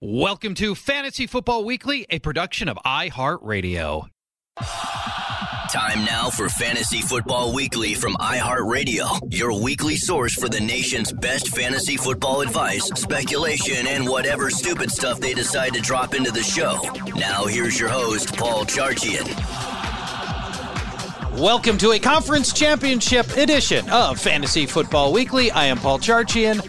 Welcome to Fantasy Football Weekly, a production of iHeartRadio. Time now for Fantasy Football Weekly from iHeartRadio, your weekly source for the nation's best fantasy football advice, speculation, and whatever stupid stuff they decide to drop into the show. Now, here's your host, Paul Charchian. Welcome to a conference championship edition of Fantasy Football Weekly. I am Paul Charchian.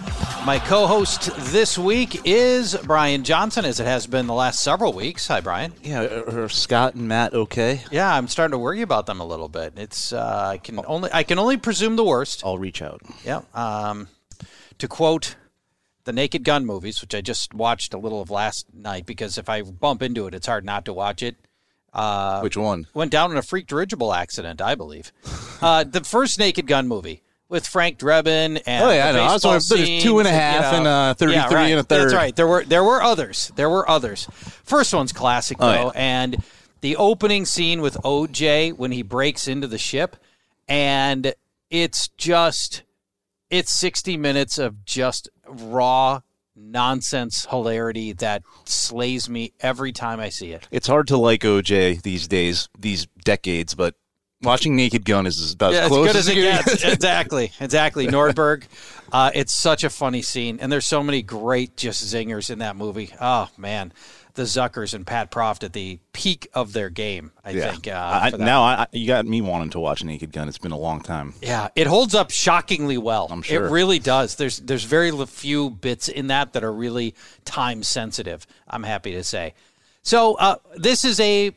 My co host this week is Brian Johnson, as it has been the last several weeks. Hi, Brian. Yeah, are Scott and Matt okay? Yeah, I'm starting to worry about them a little bit. It's uh, I can only I can only presume the worst. I'll reach out. Yeah. Um, to quote the Naked Gun movies, which I just watched a little of last night, because if I bump into it, it's hard not to watch it. Uh, Which one? Went down in a freak dirigible accident, I believe. uh, the first Naked Gun movie with Frank Drebin and oh yeah, no, I was wondering, there's two and a half and, you know, and uh, thirty-three yeah, right. and a third. That's right. There were there were others. There were others. First one's classic though, oh, yeah. and the opening scene with OJ when he breaks into the ship, and it's just it's sixty minutes of just raw nonsense hilarity that slays me every time I see it. It's hard to like OJ these days, these decades, but watching Naked Gun is about yeah, as close as, as it gets. exactly, exactly. Nordberg. Uh, it's such a funny scene, and there's so many great just zingers in that movie. Oh man, the Zuckers and Pat Proft at the peak of their game. I yeah. think. Uh, I, now I, you got me wanting to watch Naked Gun. It's been a long time. Yeah, it holds up shockingly well. I'm sure it really does. There's there's very few bits in that that are really time sensitive. I'm happy to say. So uh, this is a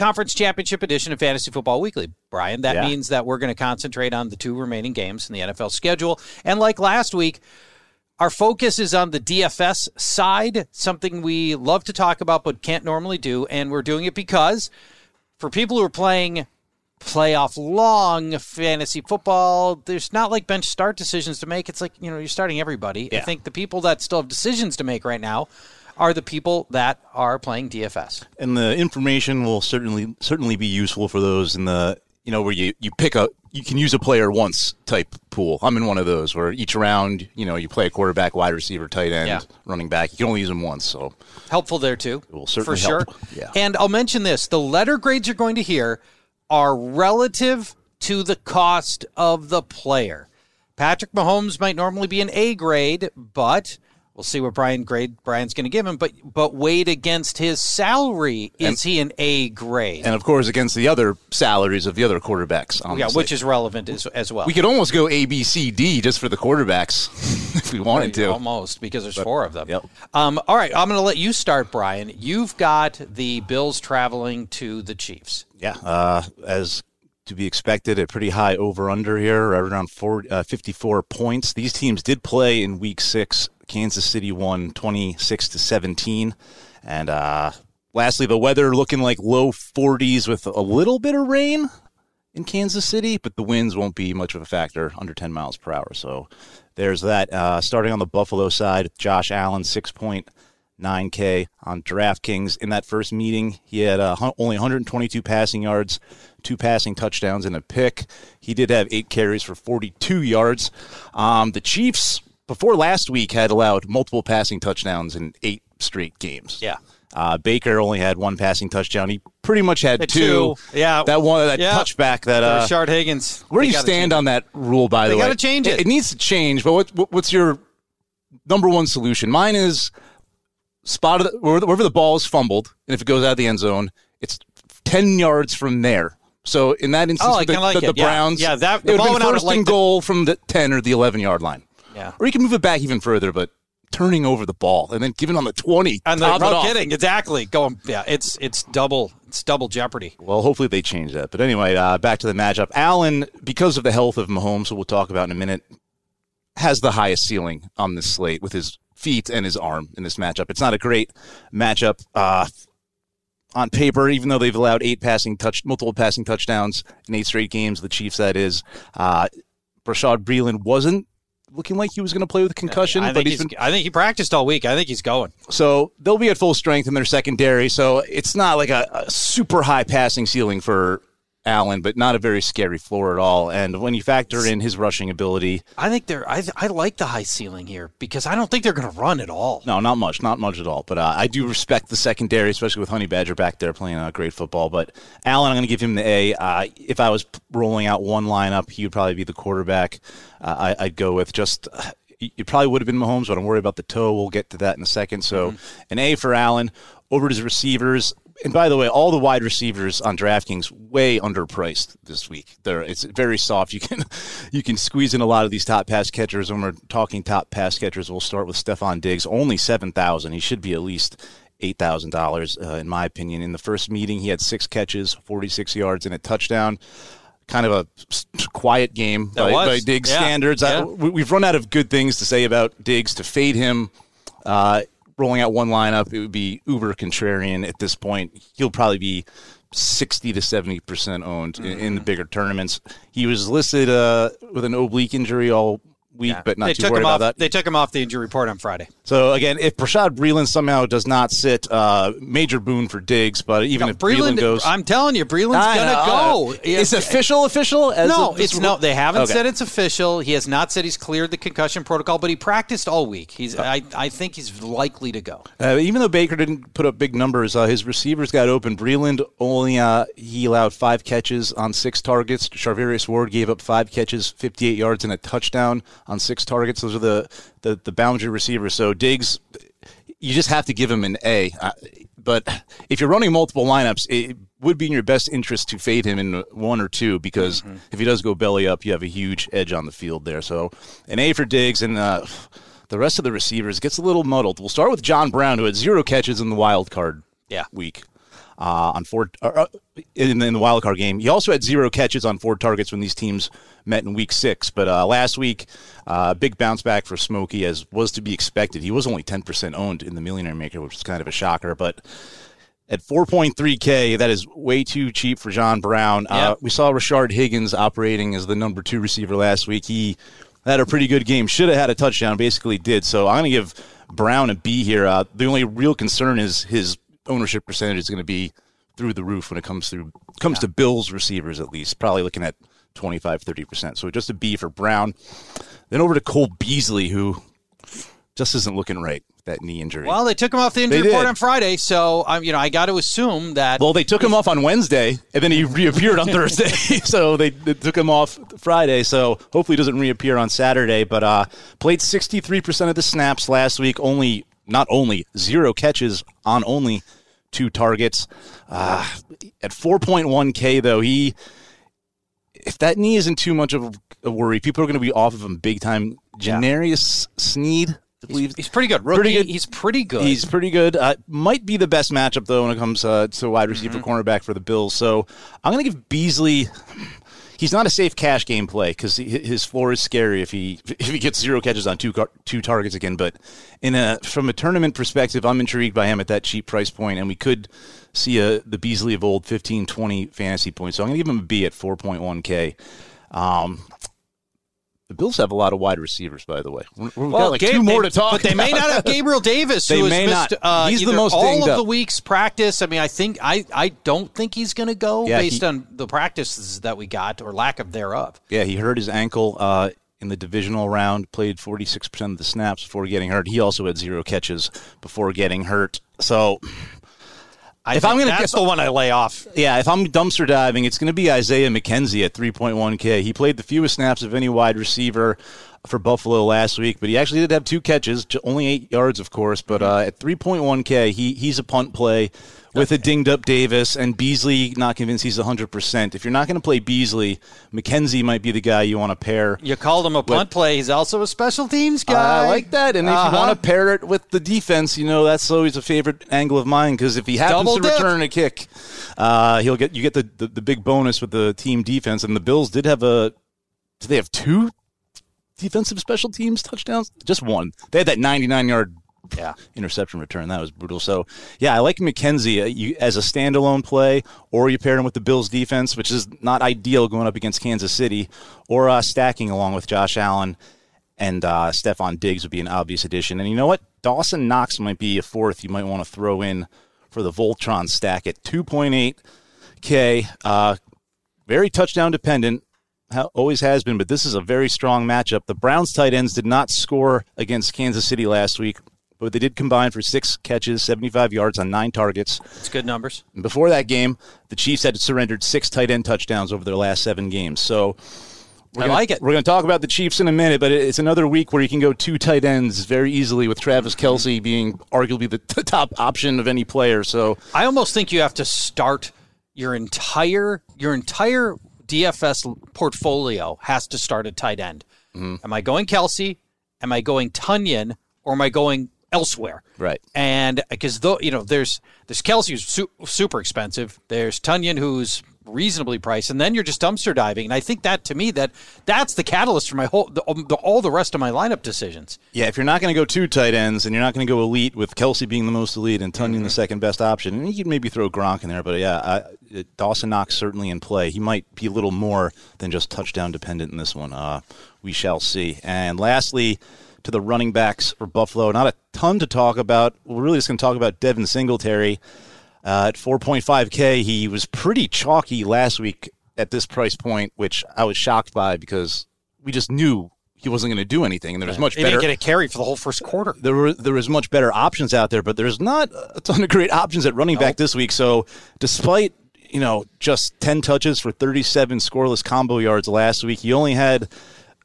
conference championship edition of Fantasy Football Weekly, Brian. That yeah. means that we're going to concentrate on the two remaining games in the NFL schedule. And like last week, our focus is on the DFS side, something we love to talk about but can't normally do. And we're doing it because for people who are playing playoff long fantasy football, there's not like bench start decisions to make. It's like, you know, you're starting everybody. Yeah. I think the people that still have decisions to make right now are the people that are playing DFS. And the information will certainly certainly be useful for those in the you know where you, you pick a you can use a player once type pool. I'm in one of those where each round, you know, you play a quarterback, wide receiver, tight end, yeah. running back. You can only use them once, so helpful there too. It will certainly for help. sure. Yeah. And I'll mention this: the letter grades you're going to hear are relative to the cost of the player. Patrick Mahomes might normally be an A grade, but We'll see what Brian grade Brian's going to give him, but but weighed against his salary, is and, he an A grade? And of course, against the other salaries of the other quarterbacks. Yeah, which is relevant as, as well. We could almost go A, B, C, D just for the quarterbacks if we wanted to. Almost because there's but, four of them. Yep. Um, all right, I'm going to let you start, Brian. You've got the Bills traveling to the Chiefs. Yeah, uh, as to be expected. A pretty high over under here, right around four, uh, 54 points. These teams did play in week six Kansas City won 26 to 17. And uh, lastly, the weather looking like low 40s with a little bit of rain in Kansas City, but the winds won't be much of a factor, under 10 miles per hour. So there's that. Uh, starting on the Buffalo side, Josh Allen, 6.9K on DraftKings. In that first meeting, he had uh, only 122 passing yards, two passing touchdowns, and a pick. He did have eight carries for 42 yards. Um, the Chiefs before last week had allowed multiple passing touchdowns in eight straight games. Yeah. Uh, Baker only had one passing touchdown. He pretty much had Had two. two. Yeah. that one that Yeah. touchback that uh, Rashard Higgins. where do you stand on that rule? By They the way, gotta change it. It needs to change. But what, what what's your number one solution? Mine is spot of the, wherever the- ball is fumbled, and if it goes out of the end zone, it's ten yards from there. So in that instance, Oh, the, like the, the it. Yeah. Browns, Yeah, that- the it would ball went out like goal from the ten or the eleven yard line. Yeah. Or you can move it back even further, but turning over the ball and then giving on the twenty. And the, top it no off. kidding, exactly. Going, yeah, it's it's double, it's double jeopardy. Well, hopefully they change that. But anyway, uh, back to the matchup. Allen, because of the health of Mahomes, who we'll talk about in a minute, has the highest ceiling on this slate with his feet and his arm in this matchup. It's not a great matchup uh, on paper, even though they've allowed eight passing touch, multiple passing touchdowns in eight straight games. The Chiefs, that is. Uh, Bashaud Breeland wasn't looking like he was going to play with a concussion, I but think he's he's, been I think he practiced all week. I think he's going. so they'll be at full strength in their secondary. So it's not like a, a super high passing ceiling for Allen, but not a very scary floor at all. And when you factor in his rushing ability, I think they're. I, I like the high ceiling here because I don't think they're going to run at all. no, not much, not much at all. But uh, I do respect the secondary, especially with Honey Badger back there playing uh, great football. But Allen, I'm going to give him the A. Uh, if I was rolling out one lineup, he would probably be the quarterback. Uh, I, I'd go with just. It probably would have been Mahomes, but I'm worried about the toe. We'll get to that in a second. So, an A for Allen. Over to his receivers. And by the way, all the wide receivers on DraftKings way underpriced this week. They're, it's very soft. You can you can squeeze in a lot of these top pass catchers. When we're talking top pass catchers, we'll start with Stefon Diggs. Only seven thousand. He should be at least eight thousand uh, dollars, in my opinion. In the first meeting, he had six catches, forty six yards, and a touchdown. Kind of a quiet game by, by Diggs Yeah. standards. Yeah. we, we've run out of good things to say about Diggs. To fade him, uh, rolling out one lineup, it would be uber contrarian at this point. He'll probably be 60 to 70% owned in, in Mm-hmm. the bigger tournaments. He was listed uh, with an oblique injury all week, but not they too took worried him about off. that. They took him off the injury report on Friday. So again, if Bashaud Breeland somehow does not sit, uh, major boon for Diggs. But even No, if Breeland, goes, I'm telling you, Breeland's I gonna know. go. It's official, official. As No, of it's no. They haven't Okay. said it's official. He has not said he's cleared the concussion protocol, but he practiced all week. He's. I. I think he's likely to go. Uh, even though Baker didn't put up big numbers, uh, his receivers got open. Breeland only uh, he allowed five catches on six targets. Charvarius Ward gave up five catches, 58 yards, and a touchdown on six targets. Those are the the, the boundary receivers. So Diggs, you just have to give him an A. Uh, but if you're running multiple lineups, it would be in your best interest to fade him in one or two because if he does go belly up, you have a huge edge on the field there. So an A for Diggs and. Uh, the rest of the receivers gets a little muddled. We'll start with John Brown, who had zero catches in the wild card Yeah. week. Uh, on four uh, in, in the wild card game, he also had zero catches on four targets when these teams met in week six. But uh, last week, uh, big bounce back for Smokey, as was to be expected. He was only ten percent owned in the Millionaire Maker, which is kind of a shocker. But at 4.3K, that is way too cheap for John Brown. Uh, Yep. we saw Rashard Higgins operating as the number two receiver last week. He had a pretty good game. Should have had a touchdown, basically did. So I'm going to give Brown a B here. Uh, the only real concern is his ownership percentage is going to be through the roof when it comes through comes to Bills receivers at least. Probably looking at 25, 30%. So just a B for Brown. Then over to Cole Beasley, who just isn't looking right with that knee injury. Well, they took him off the injury report on Friday, so I'm. You know, I got to assume that. Well, they took him off on Wednesday, and then he reappeared on Thursday. so they, they took him off Friday. So hopefully, he doesn't reappear on Saturday. But uh, played sixty three percent of the snaps last week. Only not only zero catches on only two targets. Uh, at four point one k though, he if that knee isn't too much of a worry, people are going to be off of him big time. L'Jarius Sneed, I believe he's pretty good. Rookie, Pretty good. He's pretty good. He's pretty good. Uh, might be the best matchup though when it comes uh, to wide receiver Mm-hmm. cornerback for the Bills. So I'm going to give Beasley. He's not a safe cash game play because his floor is scary if he if he gets zero catches on two two targets again. But in a from a tournament perspective, I'm intrigued by him at that cheap price point, and we could see a the Beasley of old 15, 20 fantasy points. So I'm going to give him a B at 4.1k. Um, the Bills have a lot of wide receivers, by the way. We've got like Gabe- two more they- to talk. but they may not have Gabriel Davis. They who has may missed, not. Uh, He's the most all of up. the week's practice. I mean, I think I I don't think he's going to go Yeah, based he- on the practices that we got or lack of thereof. Yeah, he hurt his ankle uh, in the divisional round, played 46% of the snaps before getting hurt. He also had zero catches before getting hurt. So I If I'm gonna that's get- the one I lay off. Yeah, if I'm dumpster diving, it's going to be Isaiah McKenzie at 3.1K. He played the fewest snaps of any wide receiver for Buffalo last week, but he actually did have two catches, only eight yards, of course. But uh, at 3.1K, he he's a punt play with a dinged up Davis and Beasley. Not convinced he's 100. percent If you're not going to play Beasley, McKenzie might be the guy you want to pair. You called him a punt play. He's also a special teams guy. I like that, and if Uh-huh. you want to pair it with the defense, you know that's always a favorite angle of mine because if he happens Double to dip. return a kick, uh, he'll get you get the, the the big bonus with the team defense. And the Bills did have a, do they have two defensive special teams touchdowns? Just one. They had that 99 yard Yeah. interception return. That was brutal. So, yeah, I like McKenzie uh, you, as a standalone play, or you pair him with the Bills defense, which is not ideal going up against Kansas City, or uh, stacking along with Josh Allen and uh, Stefon Diggs would be an obvious addition. And you know what? Dawson Knox might be a fourth you might want to throw in for the Voltron stack at 2.8K. Uh, very touchdown dependent. Always has been, but this is a very strong matchup. The Browns tight ends did not score against Kansas City last week, but they did combine for six catches, 75 yards on nine targets. It's good numbers. And before that game, the Chiefs had surrendered six tight end touchdowns over their last seven games. So we're I gonna, like it. We're going to talk about the Chiefs in a minute, but it's another week where you can go two tight ends very easily with Travis Kelce being arguably the t- top option of any player. So I almost think you have to start your entire your entire DFS portfolio has to start at tight end. Mm-hmm. Am I going Kelce? Am I going Tonyan? Or am I going elsewhere? Right. And uh, because though you know, there's there's Kelce who's su- super expensive. There's Tonyan who's reasonably priced, and then you're just dumpster diving. And I think that to me that that's the catalyst for my whole the, um, the, all the rest of my lineup decisions. Yeah, if you're not going to go two tight ends and you're not going to go elite with Kelce being the most elite and Tonyan the mm-hmm. second best option, and you can maybe throw Gronk in there, but yeah, I, Dawson Knox certainly in play. He might be a little more than just touchdown dependent in this one. Uh, we shall see. And lastly, to the running backs for Buffalo, not a ton to talk about. We're really just going to talk about Devin Singletary. Uh, at 4.5K, he was pretty chalky last week at this price point, which I was shocked by because we just knew he wasn't going to do anything, and there was much He better didn't get a carry for the whole first quarter. there were there was much better options out there, but there's not a ton of great options at running back this week. So despite you know just ten touches for 37 scoreless combo yards last week, he only had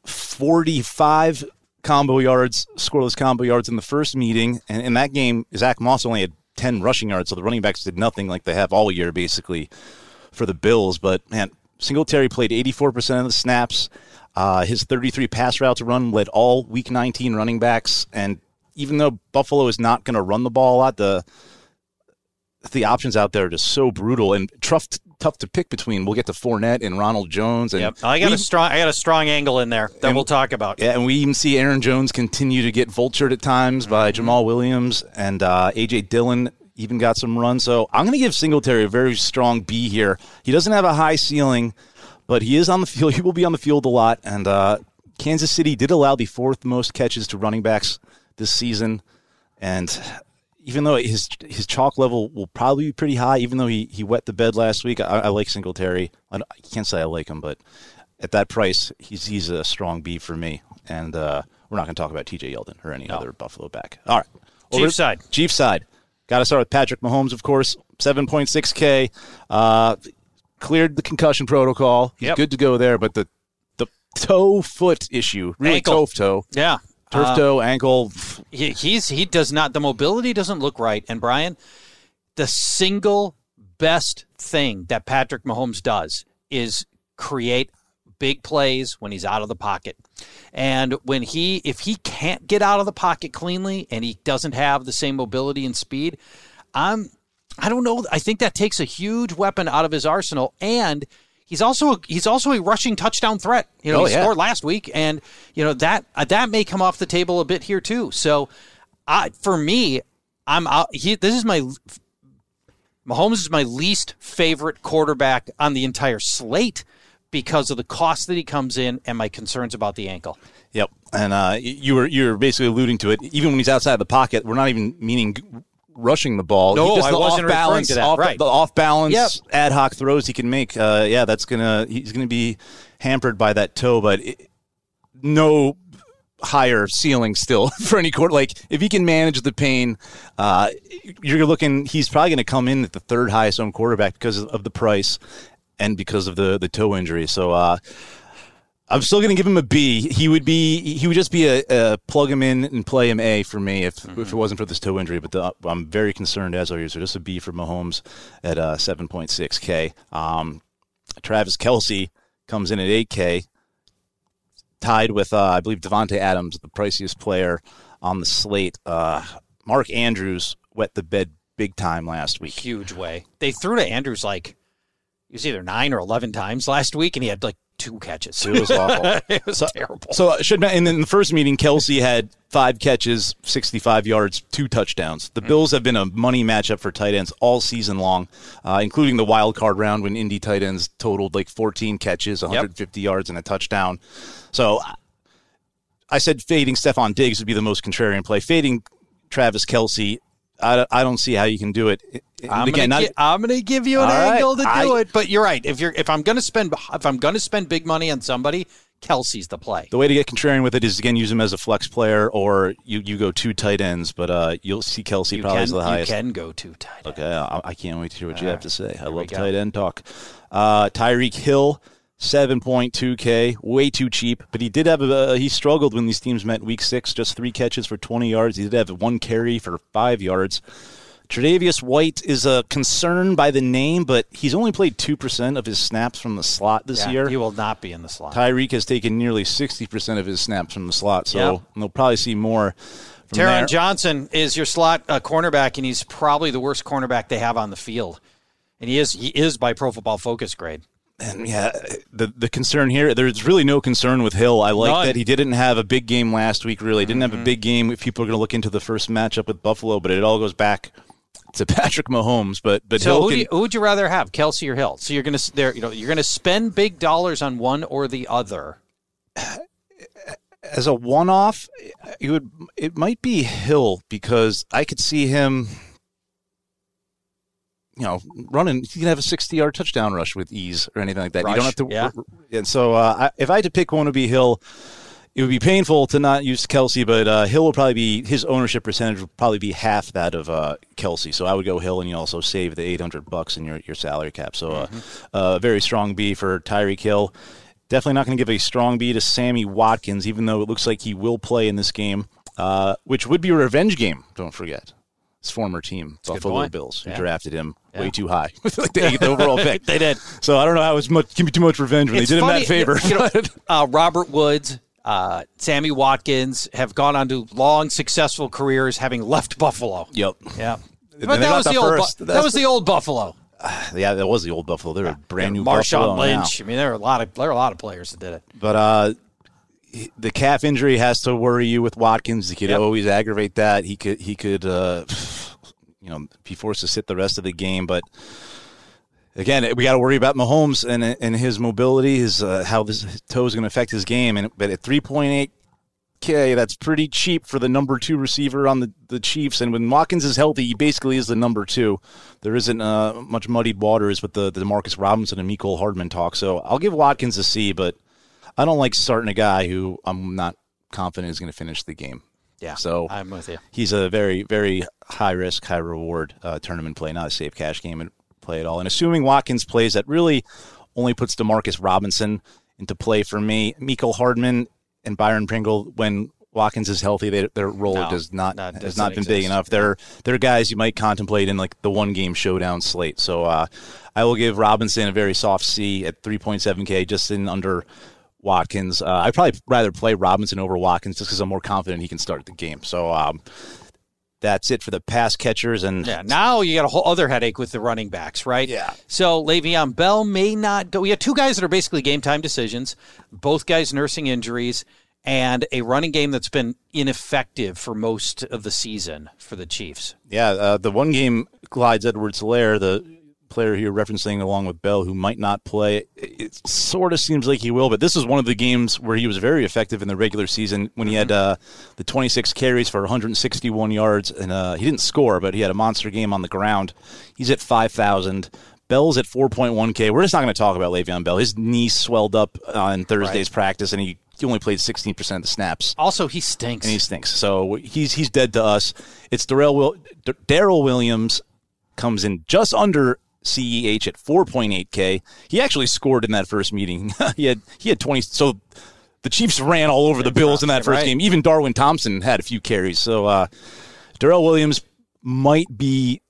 45 combo yards, scoreless combo yards in the first meeting, and in that game, Zach Moss only had 10 rushing yards. So the running backs did nothing like they have all year basically for the Bills. But man, Singletary played 84% of the snaps. Uh, his 33 pass routes run led all Week 19 running backs, and even though Buffalo is not going to run the ball a lot, the the options out there are just so brutal and tough tough to pick between. We'll get to Fournette and Ronald Jones, and Yep. I got we- a strong I got a strong angle in there that we'll talk about. yeah, and we even see Aaron Jones continue to get vultured at times by Mm-hmm. Jamaal Williams and uh, AJ Dillon. Even got some run, so I'm going to give Singletary a very strong B here. He doesn't have a high ceiling, but he is on the field. He will be on the field a lot. And uh, Kansas City did allow the fourth most catches to running backs this season, and even though his his chalk level will probably be pretty high, even though he, he wet the bed last week, I, I like Singletary. I, I can't say I like him, but at that price, he's he's a strong B for me. And uh, we're not going to talk about T.J. Yeldon or any other Buffalo back. All right, Over- Chiefs side. Chiefs side. Got to start with Patrick Mahomes, of course. Seven point six K. Uh, cleared the concussion protocol. He's Yep. good to go there, but the the toe foot issue, really Ankle. toe toe, Yeah. Turf Uh, toe, ankle. he, he's he does not the mobility doesn't look right. And brian the single best thing that patrick mahomes does is create big plays when he's out of the pocket. And when he if he can't get out of the pocket cleanly and he doesn't have the same mobility and speed i'm i don't know. I think that takes a huge weapon out of his arsenal. And He's also he's also a rushing touchdown threat. You know, Oh, he yeah. scored last week, and you know that uh, that may come off the table a bit here too. So, I for me, I'm out. He, this is my Mahomes is my least favorite quarterback on the entire slate because of the cost that he comes in and my concerns about the ankle. Yep, and uh, you were you were basically alluding to it. Even when he's outside the pocket, we're not even meaning rushing the ball. No, He- just I the wasn't off balance, to that, off, right. The off balance Yep. ad hoc throws he can make. Uh, yeah, that's gonna he's gonna be hampered by that toe, but it, no higher ceiling still for any court. Like if he can manage the pain, uh, you're looking. He's probably going to come in at the third highest owned quarterback because of the price and because of the the toe injury. So. Uh, I'm still going to give him a B. He would be he would just be a, a plug him in and play him A for me if mm-hmm. if it wasn't for this toe injury. But the, I'm very concerned as are you. So just a B for Mahomes at uh, 7.6K. Um, Travis Kelce comes in at 8K, tied with uh, I believe Davante Adams, the priciest player on the slate. Uh, Mark Andrews wet the bed big time last week. Huge way. They threw to Andrews like he was either nine or eleven times last week, and he had like two catches. It was awful. it was so, terrible. So uh, should and then the first meeting, Kelce had five catches, sixty-five yards, two touchdowns. The mm Bills have been a money matchup for tight ends all season long, uh, including the wild card round when Indy tight ends totaled like fourteen catches, one hundred fifty yep. yards, and a touchdown. So. I said fading Stefon Diggs would be the most contrarian play. Fading Travis Kelce I, I don't see how you can do it. I'm again, gonna, gi- give you an angle right, to do I, it, but you're right. If you're if I'm gonna spend if I'm gonna spend big money on somebody, Kelce's the play. The way to get contrarian with it is again use him as a flex player, or you, you go two tight ends. But uh, you'll see Kelce you probably can, the highest. You can go two tight. Ends. Okay, I, I, can't wait to hear what All you right. have to say. I love tight end talk. Uh, Tyreek Hill 7.2K, way too cheap. But he did have a, he struggled when these teams met week six, just three catches for 20 yards. He did have one carry for five yards. Tre'Davious White is a concern by the name, but he's only played 2% of his snaps from the slot this yeah, year. He will not be in the slot. Tyreek has taken nearly 60% of his snaps from the slot, so yep. they'll probably see more. Taron Johnson is your slot uh, cornerback, and he's probably the worst cornerback they have on the field. And he is he is by Pro Football Focus grade and yeah, the the concern here, there's really no concern with Hill. I like None. that he didn't have a big game last week. Really, didn't have a mm-hmm. big game. If people are going to look into the first matchup with Buffalo, but it all goes back to Patrick Mahomes. But but so Hill who, can, you, who would you rather have, Kelce or Hill? So you're going to there, you know, you're going to spend big dollars on one or the other. As a one-off, it would it might be Hill because I could see him you know, running, you can have a 60 yard touchdown rush with ease or anything like that. Rush, you don't have to. Yeah. And so, uh, I, if I had to pick one, would be Hill. It would be painful to not use Kelce, but uh, Hill will probably be his ownership percentage will probably be half that of uh, Kelce. So I would go Hill, and you also save the 800 bucks in your, your salary cap. So uh, mm-hmm. a uh, very strong B for Tyreek Hill. Definitely not going to give a strong B to Sammy Watkins, even though it looks like he will play in this game, uh, which would be a revenge game. Don't forget his former team, Buffalo Bills, who yeah. drafted him yeah. way too high, like the eighth overall pick. they did. So I don't know how it was much can be too much revenge when it's they did funny, him that favor. You know, uh, Robert Woods, uh, Sammy Watkins have gone on to long, successful careers, having left Buffalo. Yep. Yeah. But that was the, the old. Bu- that was the old Buffalo. Uh, yeah, that was the old Buffalo. They're a brand yeah, new Marshawn Buffalo Lynch. Now. I mean, there are a lot of there are a lot of players that did it. But uh, the calf injury has to worry you with Watkins. He could yep. always aggravate that. He could he could uh, you know be forced to sit the rest of the game. But again, we got to worry about Mahomes and and his mobility, his uh, how this toe is going to affect his game. And but at three point eight K, that's pretty cheap for the number two receiver on the, the Chiefs. And when Watkins is healthy, he basically is the number two. There isn't uh, much muddied waters with the, the Marcus Robinson and Mecole Hardman talk. So I'll give Watkins a C, but I don't like starting a guy who I'm not confident is going to finish the game. Yeah. So I'm with you. He's a very, very high risk, high reward uh, tournament play, not a safe cash game and play at all. And assuming Watkins plays, that really only puts Demarcus Robinson into play for me. Mecole Hardman and Byron Pringle, when Watkins is healthy, they, their role no, does not has not been exist. big enough. They're they're guys you might contemplate in like the one game showdown slate. So uh, I will give Robinson a very soft C at 3.7K, just in under Watkins. Uh, I'd probably rather play Robinson over Watkins just because I'm more confident he can start the game. So um, that's it for the pass catchers. And yeah, now you got a whole other headache with the running backs, right? Yeah. So Le'Veon Bell may not go. We have two guys that are basically game time decisions. Both guys nursing injuries. And a running game that's been ineffective for most of the season for the Chiefs. Yeah, uh, the one game Clyde Edwards-Helaire, the player you're referencing along with Bell who might not play. It sort of seems like he will, but this is one of the games where he was very effective in the regular season when he had mm-hmm. uh, the 26 carries for 161 yards, and uh, he didn't score, but he had a monster game on the ground. He's at 5,000. Bell's at 4.1K. We're just not going to talk about Le'Veon Bell. His knee swelled up on Thursday's right. practice, and he he only played 16% of the snaps. Also, he stinks. And he stinks. So he's he's dead to us. It's Darrell Will, Darrel Williams comes in just under CEH at 4.8K. He actually scored in that first meeting. he had he had 20. So the Chiefs ran all over the Bills in that first right. game. Even Darwin Thompson had a few carries. So uh, Darrel Williams might be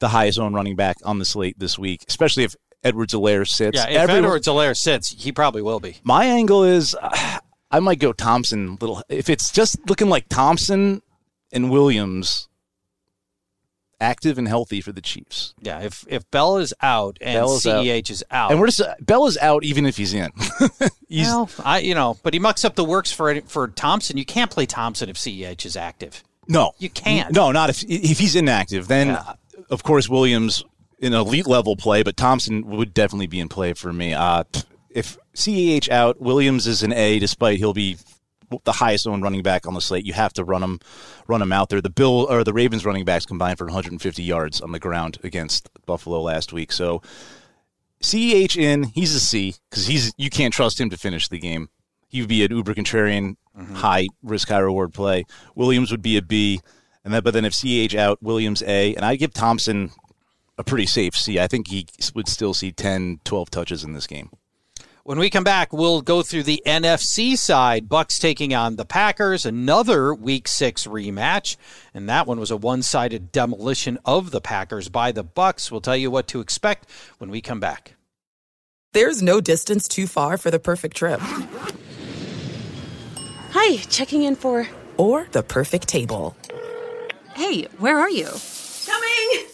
the highest owned running back on the slate this week, especially if Edwards-Helaire sits. Yeah, if Everyone- Edwards-Helaire sits, he probably will be. my angle is uh, I might go Thompson. Little if it's just looking like Thompson and Williams, active and healthy for the Chiefs. Yeah, if if Bell is out and Bell is out. CEH is out, And we're just Bell is out even if he's in. he's well, I you know, but he mucks up the works for for Thompson. You can't play Thompson if CEH is active. no, You can't. No, not if if he's inactive. Then Yeah. of course Williams in elite level play, but Thompson would definitely be in play for me. Uh, if CEH out, Williams is an A, despite he'll be the highest owned running back on the slate. You have to run him, run him out there. The Bill or the Ravens running backs combined for 150 yards on the ground against Buffalo last week. So CEH in, he's a C because he's you can't trust him to finish the game. He would be an uber contrarian, mm-hmm. high risk, high reward play. Williams would be a B, and then but then if CEH out, Williams A, and I give Thompson a pretty safe C. I think he would still see 10, 12 touches in this game. When we come back, we'll go through the NFC side. Bucks taking on the Packers, another Week Six rematch, and that one was a one-sided demolition of the Packers by the Bucks. We'll tell you what to expect when we come back. There's no distance too far for the perfect trip. Hi, checking in for. Or the perfect table. Hey, where are you? Coming!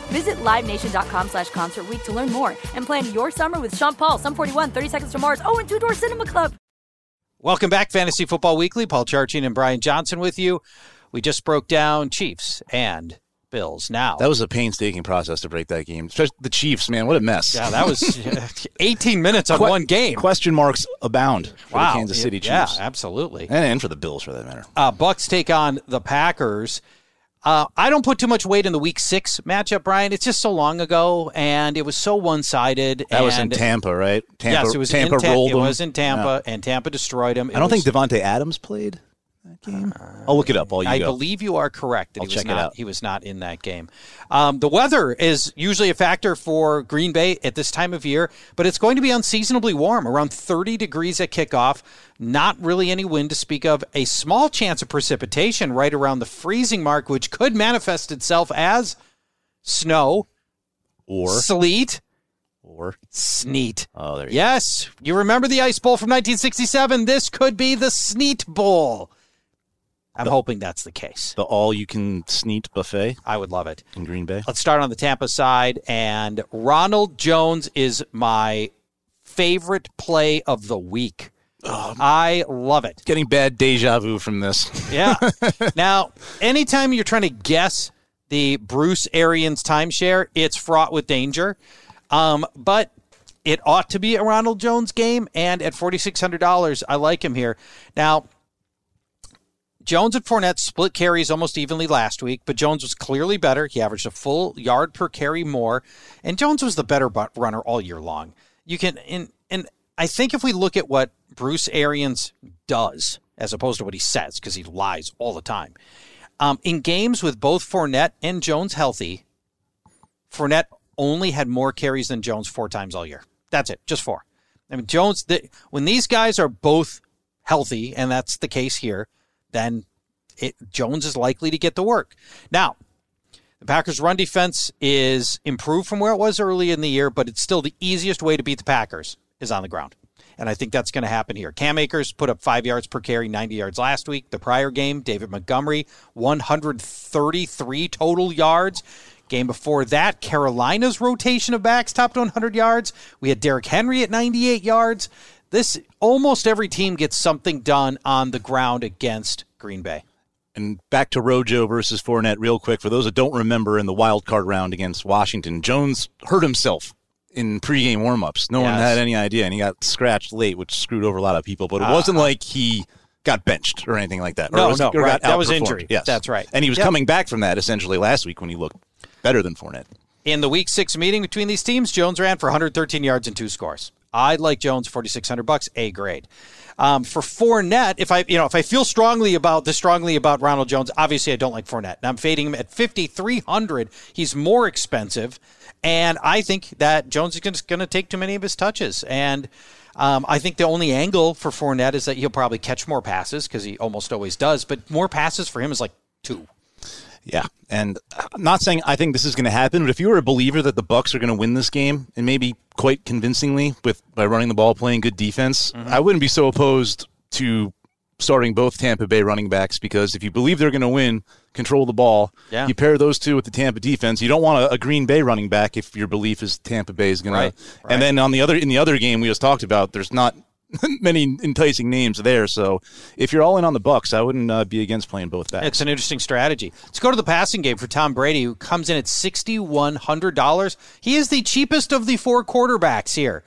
Visit LiveNation.com slash Concert Week to learn more and plan your summer with Sean Paul, Sum 41, 30 Seconds to Mars, oh, and Two Door Cinema Club. Welcome back, Fantasy Football Weekly. Paul Charchian and Brian Johnson with you. We just broke down Chiefs and Bills. Now That was a painstaking process to break that game. Especially the Chiefs, man, what a mess. yeah, that was 18 minutes on Que- one game. Question marks abound for wow, the Kansas City Chiefs. yeah, absolutely. And, and for the Bills, for that matter. Uh, Bucks take on the Packers. Uh, I don't put too much weight in the Week Six matchup, Brian. It's just so long ago, and it was so one-sided. That was in Tampa, right? Tampa, yes, it was Tampa in It was in Tampa, and Tampa destroyed him. I don't think Davante Adams played that game. I'll look it up. While you I go. believe you are correct. That I'll he was check it not, out. He was not in that game. Um, the weather is usually a factor for Green Bay at this time of year, but it's going to be unseasonably warm, around 30 degrees at kickoff. Not really any wind to speak of. A small chance of precipitation right around the freezing mark, which could manifest itself as snow, or sleet, or sneet. oh, there you Yes, you remember the Ice Bowl from 1967. This could be the Sneet Bowl. I'm hoping that's the case. The all-you-can sneet buffet I would love it. in Green Bay. Let's start on the Tampa side. And Ronald Jones is my favorite play of the week. I love it. Getting bad deja vu from this. Yeah. now, anytime you're trying to guess the Bruce Arians timeshare, it's fraught with danger. Um, but it ought to be a Ronald Jones game. And at $4,600, I like him here. Now, Jones and Fournette split carries almost evenly last week, but Jones was clearly better. He averaged a full yard per carry more, and Jones was the better runner all year long. You can and and I think if we look at what Bruce Arians does as opposed to what he says because he lies all the time. Um, in games with both Fournette and Jones healthy, Fournette only had more carries than Jones four times all year. That's it, just four. I mean, Jones, the, when these guys are both healthy, and that's the case here, then it, Jones is likely to get the work. Now, the Packers' run defense is improved from where it was early in the year, but it's still the easiest way to beat the Packers is on the ground. And I think that's going to happen here. Cam Akers put up five yards per carry, 90 yards last week. The prior game, David Montgomery, 133 total yards. Game before that, Carolina's rotation of backs topped 100 yards. We had Derrick Henry at 98 yards. This almost every team gets something done on the ground against Green Bay. And back to Rojo versus Fournette, real quick. For those that don't remember, in the wild card round against Washington, Jones hurt himself in pregame warmups. No yes. one had any idea, and he got scratched late, which screwed over a lot of people. But it uh, wasn't like he got benched or anything like that. No, was, no, right. that was injury. Yes, that's right. And he was yep. coming back from that essentially last week when he looked better than Fournette. In the Week Six meeting between these teams, Jones ran for 113 yards and two scores. I like Jones, 4,600 bucks, A grade. Um, for Fournette, if I you know if I feel strongly about this strongly about Ronald Jones, obviously I don't like Fournette. And I'm fading him at 5,300. He's more expensive, and I think that Jones is going to take too many of his touches. And um, I think the only angle for Fournette is that he'll probably catch more passes because he almost always does, but more passes for him is like two. Yeah, and I'm not saying I think this is going to happen, but if you were a believer that the Bucks are going to win this game and maybe quite convincingly with by running the ball, playing good defense, mm-hmm. I wouldn't be so opposed to starting both Tampa Bay running backs because if you believe they're going to win, control the ball, yeah. you pair those two with the Tampa defense. You don't want a, a Green Bay running back if your belief is Tampa Bay is going right. to. Right. And then on the other in the other game we just talked about, there's not many enticing names there. So if you're all in on the Bucks, I wouldn't uh, be against playing both backs. It's an interesting strategy. Let's go to the passing game for Tom Brady, who comes in at sixty one hundred dollars. He is the cheapest of the four quarterbacks here.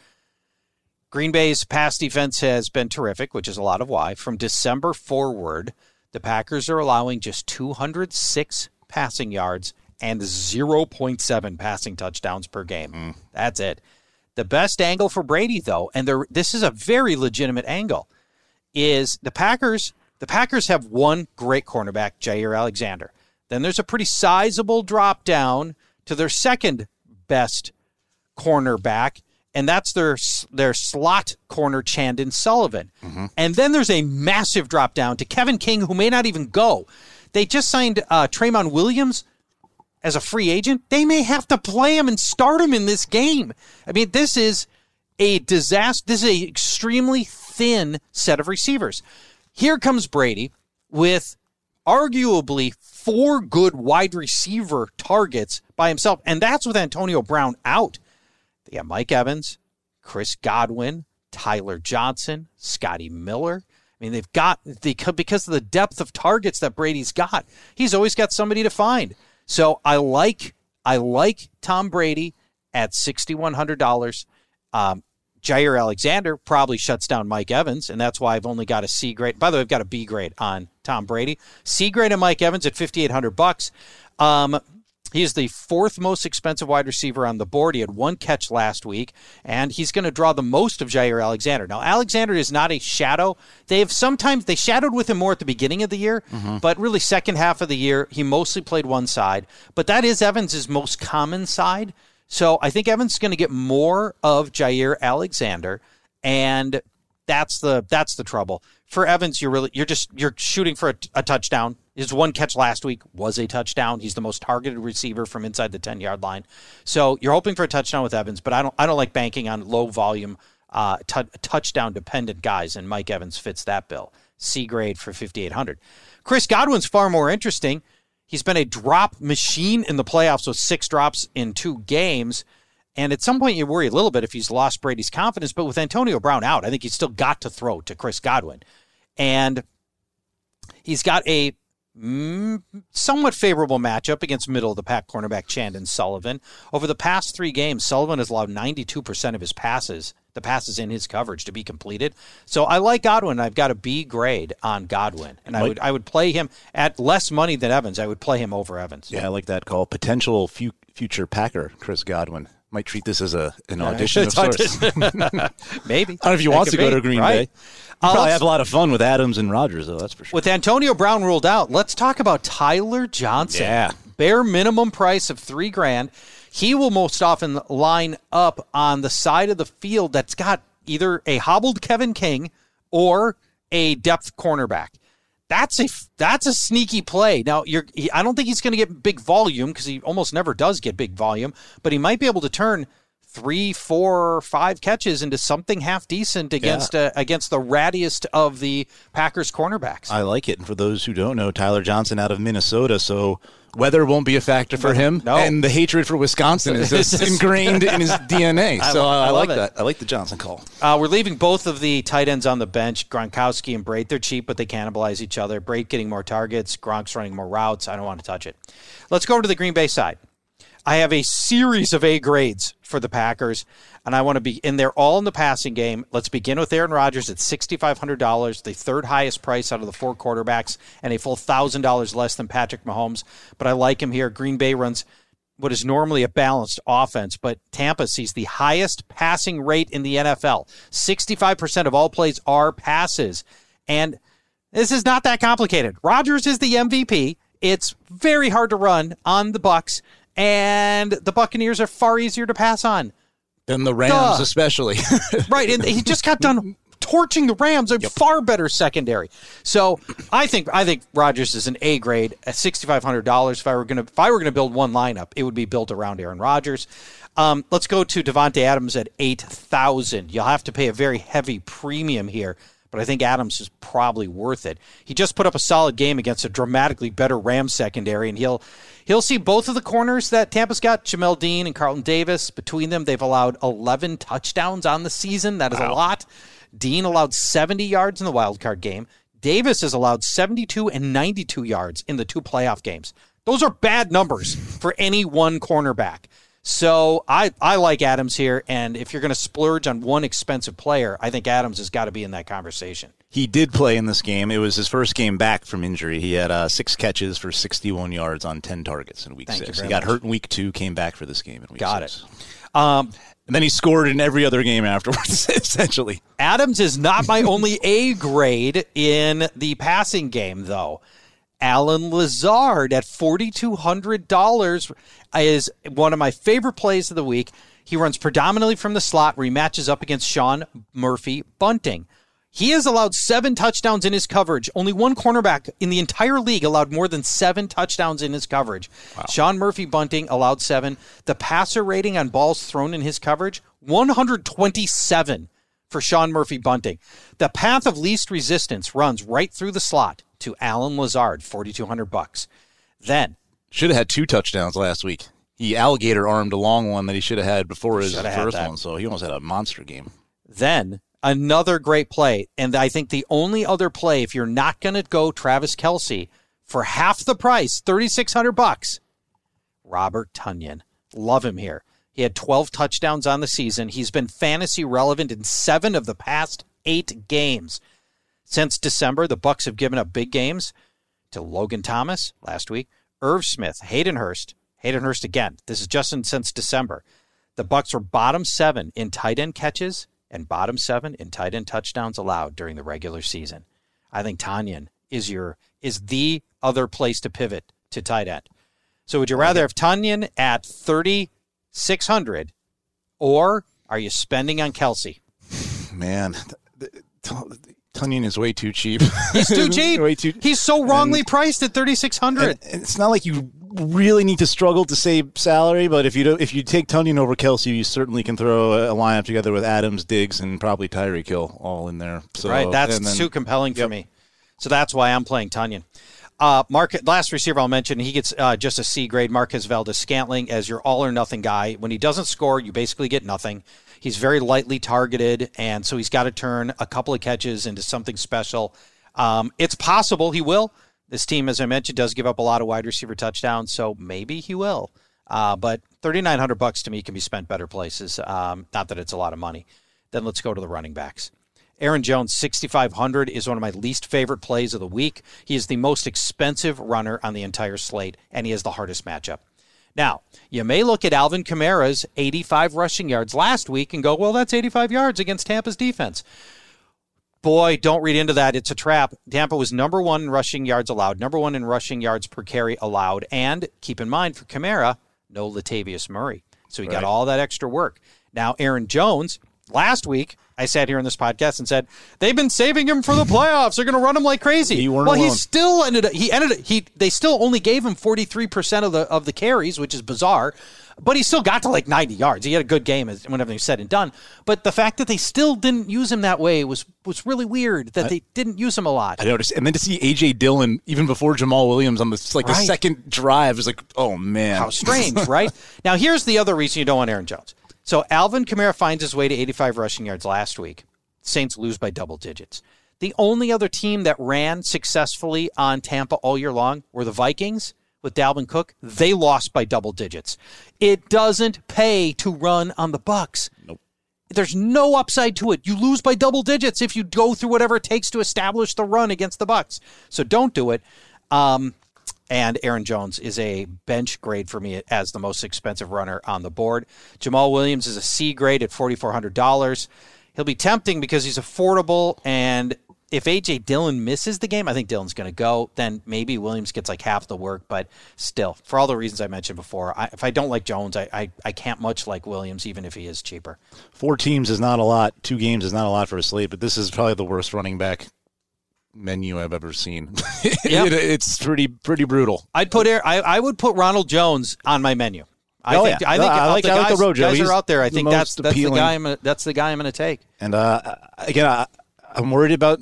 Green Bay's pass defense has been terrific, which is a lot of why. From December forward, the Packers are allowing just 206 passing yards and 0.7 passing touchdowns per game. Mm. That's it. The best angle for Brady, though, and this is a very legitimate angle, is the Packers. The Packers have one great cornerback, Jaire Alexander. Then there's a pretty sizable drop down to their second best cornerback, and that's their their slot corner, Chandon Sullivan. Mm-hmm. And then there's a massive drop down to Kevin King, who may not even go. They just signed uh, Tramon Williams, as a free agent, they may have to play him and start him in this game. I mean, this is a disaster. This is a extremely thin set of receivers. Here comes Brady with arguably four good wide receiver targets by himself, and that's with Antonio Brown out. They have Mike Evans, Chris Godwin, Tyler Johnson, Scotty Miller. I mean, they've got because of the depth of targets that Brady's got. He's always got somebody to find. So I like I like Tom Brady at sixty one hundred dollars. Um, Jaire Alexander probably shuts down Mike Evans, and that's why I've only got a C grade. By the way, I've got a B grade on Tom Brady. C grade on Mike Evans at fifty eight hundred bucks. Um, he is the fourth most expensive wide receiver on the board. He had one catch last week, and he's going to draw the most of Jaire Alexander. Now, Alexander is not a shadow. They have sometimes they shadowed with him more at the beginning of the year, mm-hmm. but really second half of the year he mostly played one side. But that is Evans' most common side. So I think Evans is going to get more of Jaire Alexander, and that's the that's the trouble for Evans. You're really you're just you're shooting for a, a touchdown his one catch last week was a touchdown. He's the most targeted receiver from inside the 10 yard line. So you're hoping for a touchdown with Evans, but I don't I don't like banking on low volume uh, t- touchdown dependent guys, and Mike Evans fits that bill. C grade for 5,800. Chris Godwin's far more interesting. He's been a drop machine in the playoffs with six drops in two games. And at some point, you worry a little bit if he's lost Brady's confidence. But with Antonio Brown out, I think he's still got to throw to Chris Godwin. And he's got a Mm, somewhat favorable matchup against middle of the pack cornerback Chandon Sullivan. Over the past three games, Sullivan has allowed 92% of his passes, the passes in his coverage, to be completed. So I like Godwin. I've got a B grade on Godwin, and I would I would play him at less money than Evans. I would play him over Evans. Yeah, I like that call. Potential future Packer, Chris Godwin might treat this as a an audition of sorts. Maybe. I don't know if he That wants to could go be, to Green right. Bay. Uh, Probably let's- have a lot of fun with Adams and Rodgers, though. That's for sure. With Antonio Brown ruled out, let's talk about Tyler Johnson. Yeah. Bare minimum price of three grand. He will most often line up on the side of the field that's got either a hobbled Kevin King or a depth cornerback. That's a that's a sneaky play. Now you're he, I don't think he's going to get big volume because he almost never does get big volume, but he might be able to turn three, four, five catches into something half decent against uh, against the rattiest of the Packers cornerbacks. I like it. And for those who don't know, Tyler Johnson out of Minnesota, so weather won't be a factor for him. No. And the hatred for Wisconsin is just ingrained in his DNA. I So lo- I, I like it. that. I like the Johnson call. Uh, we're leaving both of the tight ends on the bench, Gronkowski and Brate. They're cheap, but they cannibalize each other. Brate getting more targets, Gronk's running more routes. I don't want to touch it. Let's go over to the Green Bay side. I have a series of A grades for the Packers, and I want to be in there all in the passing game. Let's begin with Aaron Rodgers at $6,500, the third highest price out of the four quarterbacks, and a full $1,000 less than Patrick Mahomes. But I like him here. Green Bay runs what is normally a balanced offense, but Tampa sees the highest passing rate in the NFL. 65% of all plays are passes. And this is not that complicated. Rodgers is the MVP. It's very hard to run on the Bucks, and the Buccaneers are far easier to pass on. than the Rams, Duh. especially. Right, and he just got done torching the Rams, a far better secondary. So I think I think Rodgers is an A grade at sixty five hundred dollars. If I were gonna if I were gonna build one lineup, it would be built around Aaron Rodgers. Um, let's go to Davante Adams at eight thousand. You'll have to pay a very heavy premium here. But I think Adams is probably worth it. He just put up a solid game against a dramatically better Rams secondary, and he'll he'll see both of the corners that Tampa's got, Jamel Dean and Carlton Davis. Between them, they've allowed 11 touchdowns on the season. That is a lot. Dean allowed 70 yards in the wild card game. Davis has allowed 72 and 92 yards in the two playoff games. Those are bad numbers for any one cornerback. So I, I like Adams here, and if you're going to splurge on one expensive player, I think Adams has got to be in that conversation. he did play in this game. It was his first game back from injury. He had uh, six catches for 61 yards on 10 targets in week Thank six. He got much. hurt in week two, came back for this game in week Got six. it. Um, And then he scored in every other game afterwards, essentially. Adams is not my only A grade in the passing game, though. Allen Lazard at $4,200 is one of my favorite plays of the week. He runs predominantly from the slot where he matches up against Sean Murphy Bunting. He has allowed seven touchdowns in his coverage. Only one cornerback in the entire league allowed more than seven touchdowns in his coverage. Sean Murphy Bunting allowed seven. The passer rating on balls thrown in his coverage, 127 for Sean Murphy Bunting. The path of least resistance runs right through the slot to Allen Lazard, 4200 bucks. Then Should have had two touchdowns last week. He alligator armed a long one that he should have had before his Should have had first one, so he almost had a monster game. Then another great play. And I think the only other play, if you're not going to go Travis Kelce for half the price, 3600 bucks, Robert Tonyan. Love him here. He had 12 touchdowns on the season. He's been fantasy relevant in seven of the past eight games. Since December, the Bucks have given up big games to Logan Thomas last week, Irv Smith, Hayden Hurst, Hayden Hurst again. This is just in, since December. The Bucks were bottom seven in tight end catches and bottom seven in tight end touchdowns allowed during the regular season. I think Tonyan is your is the other place to pivot to tight end. So would you rather have Tonyan at thirty six hundred, or are you spending on Kelce? Man, th- th- T- Tonyan is way too cheap. He's too cheap. way too. He's so wrongly priced at thirty six hundred. and, and it's not like you really need to struggle to save salary, but if you do, if you take Tonyan over Kelce, you certainly can throw a, a lineup together with Adams, Diggs, and probably Tyreek Hill all in there. So, right, that's then- too compelling for me. So that's why I'm playing Tonyan. Uh, Mark, last receiver I'll mention, he gets uh, just a C grade. Marquez Valdes Scantling as your all or nothing guy. When he doesn't score, you basically get nothing. He's very lightly targeted, and so he's got to turn a couple of catches into something special. Um, it's possible he will. This team, as I mentioned, does give up a lot of wide receiver touchdowns, so maybe he will. Uh, but thirty nine hundred bucks to me can be spent better places. Um, not that it's a lot of money. Then let's go to the running backs. Aaron Jones, 6,500, is one of my least favorite plays of the week. He is the most expensive runner on the entire slate, and he has the hardest matchup. Now, you may look at Alvin Kamara's 85 rushing yards last week and go, well, that's 85 yards against Tampa's defense. Boy, don't read into that. It's a trap. Tampa was number one in rushing yards allowed, number one in rushing yards per carry allowed. And keep in mind for Kamara, no Latavius Murray. So he right. got all that extra work. Now, Aaron Jones, last week, I sat here in this podcast and said they've been saving him for the playoffs. They're going to run him like crazy. He well, alone. he still ended. Up, he ended. He they still only gave him forty three percent of the of the carries, which is bizarre. But he still got to like ninety yards. He had a good game when everything's said and done. But the fact that they still didn't use him that way was was really weird. That I, they didn't use him a lot. I noticed, and then to see AJ Dillon even before Jamaal Williams on the like right. the second drive was like, oh man, how strange, right? Now here's the other reason you don't want Aaron Jones. So Alvin Kamara finds his way to 85 rushing yards last week. Saints lose by double digits. The only other team that ran successfully on Tampa all year long were the Vikings with Dalvin Cook. They lost by double digits. It doesn't pay to run on the Bucks. Nope. There's no upside to it. You lose by double digits if you go through whatever it takes to establish the run against the Bucks. So don't do it. Um, and Aaron Jones is a bench grade for me as the most expensive runner on the board. Jamaal Williams is a C grade at $4,400. He'll be tempting because he's affordable. And if AJ Dillon misses the game, I think Dillon's going to go. Then maybe Williams gets like half the work. But still, for all the reasons I mentioned before, I, if I don't like Jones, I, I, I can't much like Williams, even if he is cheaper. Four teams is not a lot. Two games is not a lot for a slate, but this is probably the worst running back menu I've ever seen. Yep. it, it's pretty pretty brutal. I'd put air. I, I would put Ronald Jones on my menu. I oh, think yeah. I think I like, the I guys, like the Rojo. guys He's are out there. I think the that's that's appealing. the guy. I'm that's the guy I'm going to take. And uh, again, I, I'm worried about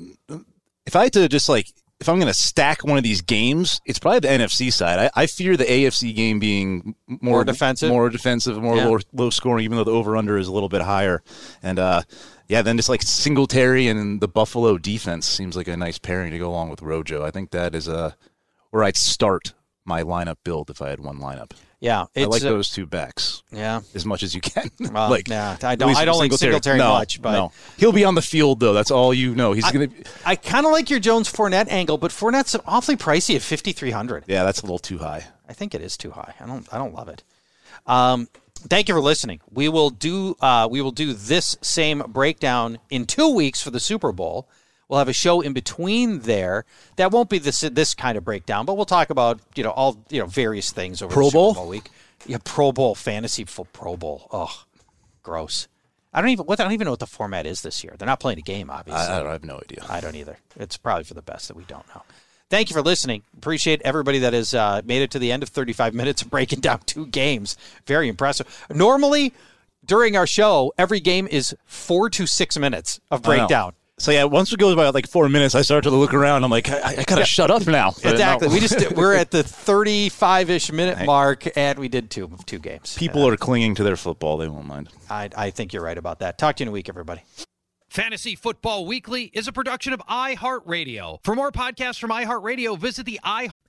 if I had to just like if I'm going to stack one of these games, it's probably the NFC side. I, I fear the AFC game being more, more defensive, more defensive, more yeah. low, low, scoring, even though the over under is a little bit higher. And uh, yeah, then just like Singletary and the Buffalo defense seems like a nice pairing to go along with Rojo. I think that is a where I'd start my lineup build if I had one lineup. Yeah, I like those two backs. Yeah, as much as you can. Well, like, yeah, I don't. I don't like Singletary no, much, but no. he'll be on the field though. That's all you know. He's I, gonna. Be... I kind of like your Jones Fournette angle, but Fournette's awfully pricey at fifty three hundred. Yeah, that's a little too high. I think it is too high. I don't. I don't love it. Um, thank you for listening. We will do. Uh, we will do this same breakdown in two weeks for the Super Bowl. We'll have a show in between there that won't be this this kind of breakdown, but we'll talk about you know all you know various things over Pro the Bowl? Super Bowl week. Yeah, Pro Bowl fantasy for Pro Bowl. Oh, gross. I don't even what I don't even know what the format is this year. They're not playing a game, obviously. I, I, don't, I have no idea. I don't either. It's probably for the best that we don't know. Thank you for listening. Appreciate everybody that has uh, made it to the end of 35 minutes of breaking down two games. Very impressive. Normally, during our show, every game is four to six minutes of breakdown. So yeah, once we go by like four minutes, I start to look around. I'm like, I, I gotta yeah. shut up now. Exactly. We just we're at the 35 ish minute mark, and we did two two games. People uh, are clinging to their football; they won't mind. I I think you're right about that. Talk to you in a week, everybody. Fantasy Football Weekly is a production of iHeartRadio. For more podcasts from iHeartRadio, visit the i.